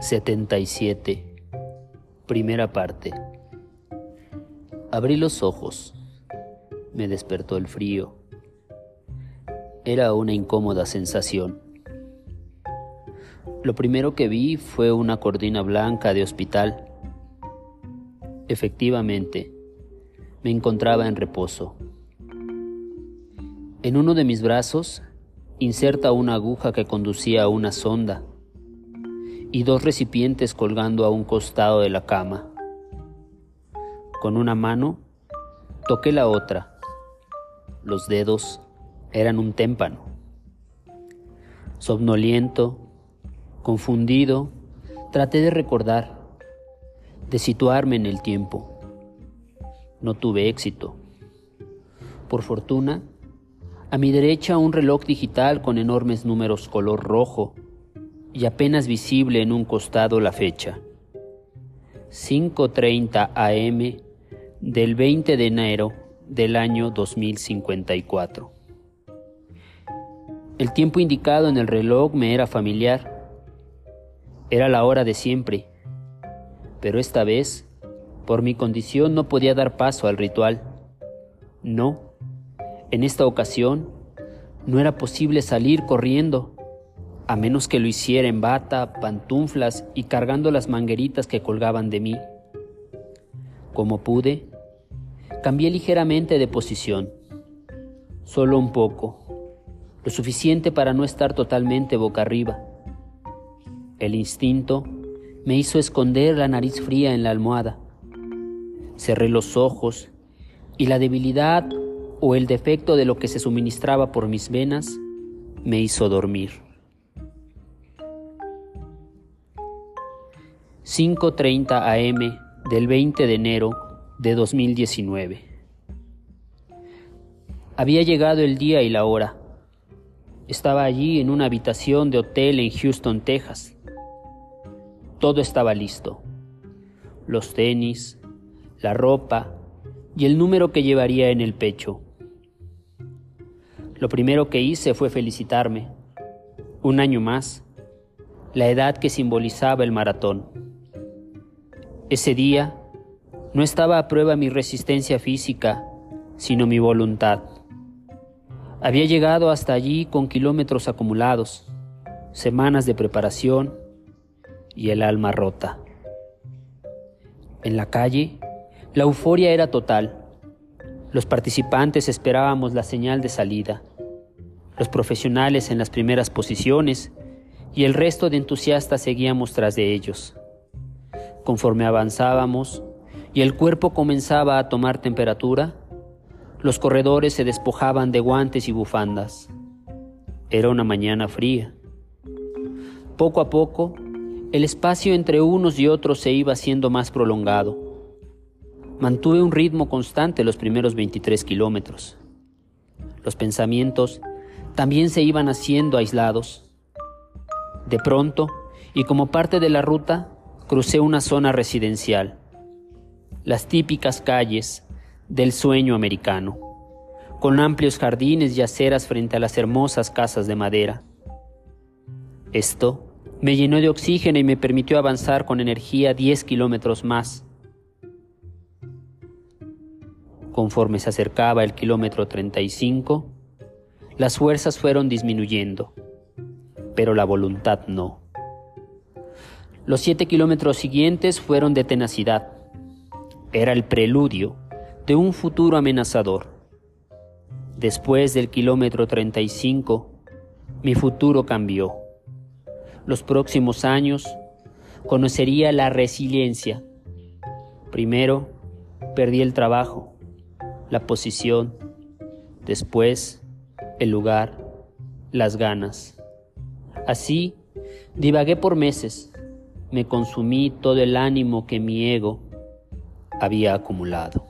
77. Primera parte. Abrí los ojos. Me despertó el frío. Era una incómoda sensación. Lo primero que vi fue una cordina blanca de hospital. Efectivamente, me encontraba en reposo. En uno de mis brazos inserta una aguja que conducía a una sonda y dos recipientes colgando a un costado de la cama. Con una mano toqué la otra. Los dedos eran un témpano. Somnoliento, confundido, traté de recordar, de situarme en el tiempo. No tuve éxito. Por fortuna, a mi derecha un reloj digital con enormes números color rojo y apenas visible en un costado la fecha. 5.30 am del 20 de enero del año 2054. El tiempo indicado en el reloj me era familiar. Era la hora de siempre. Pero esta vez, por mi condición, no podía dar paso al ritual. No. En esta ocasión, no era posible salir corriendo a menos que lo hiciera en bata, pantuflas y cargando las mangueritas que colgaban de mí. Como pude, cambié ligeramente de posición, solo un poco, lo suficiente para no estar totalmente boca arriba. El instinto me hizo esconder la nariz fría en la almohada. Cerré los ojos y la debilidad o el defecto de lo que se suministraba por mis venas me hizo dormir. 5.30 am del 20 de enero de 2019. Había llegado el día y la hora. Estaba allí en una habitación de hotel en Houston, Texas. Todo estaba listo. Los tenis, la ropa y el número que llevaría en el pecho. Lo primero que hice fue felicitarme. Un año más, la edad que simbolizaba el maratón. Ese día no estaba a prueba mi resistencia física, sino mi voluntad. Había llegado hasta allí con kilómetros acumulados, semanas de preparación y el alma rota. En la calle, la euforia era total. Los participantes esperábamos la señal de salida, los profesionales en las primeras posiciones y el resto de entusiastas seguíamos tras de ellos. Conforme avanzábamos y el cuerpo comenzaba a tomar temperatura, los corredores se despojaban de guantes y bufandas. Era una mañana fría. Poco a poco, el espacio entre unos y otros se iba haciendo más prolongado. Mantuve un ritmo constante los primeros 23 kilómetros. Los pensamientos también se iban haciendo aislados. De pronto, y como parte de la ruta, crucé una zona residencial, las típicas calles del sueño americano, con amplios jardines y aceras frente a las hermosas casas de madera. Esto me llenó de oxígeno y me permitió avanzar con energía 10 kilómetros más. Conforme se acercaba el kilómetro 35, las fuerzas fueron disminuyendo, pero la voluntad no. Los siete kilómetros siguientes fueron de tenacidad. Era el preludio de un futuro amenazador. Después del kilómetro 35, mi futuro cambió. Los próximos años conocería la resiliencia. Primero, perdí el trabajo, la posición, después, el lugar, las ganas. Así, divagué por meses me consumí todo el ánimo que mi ego había acumulado.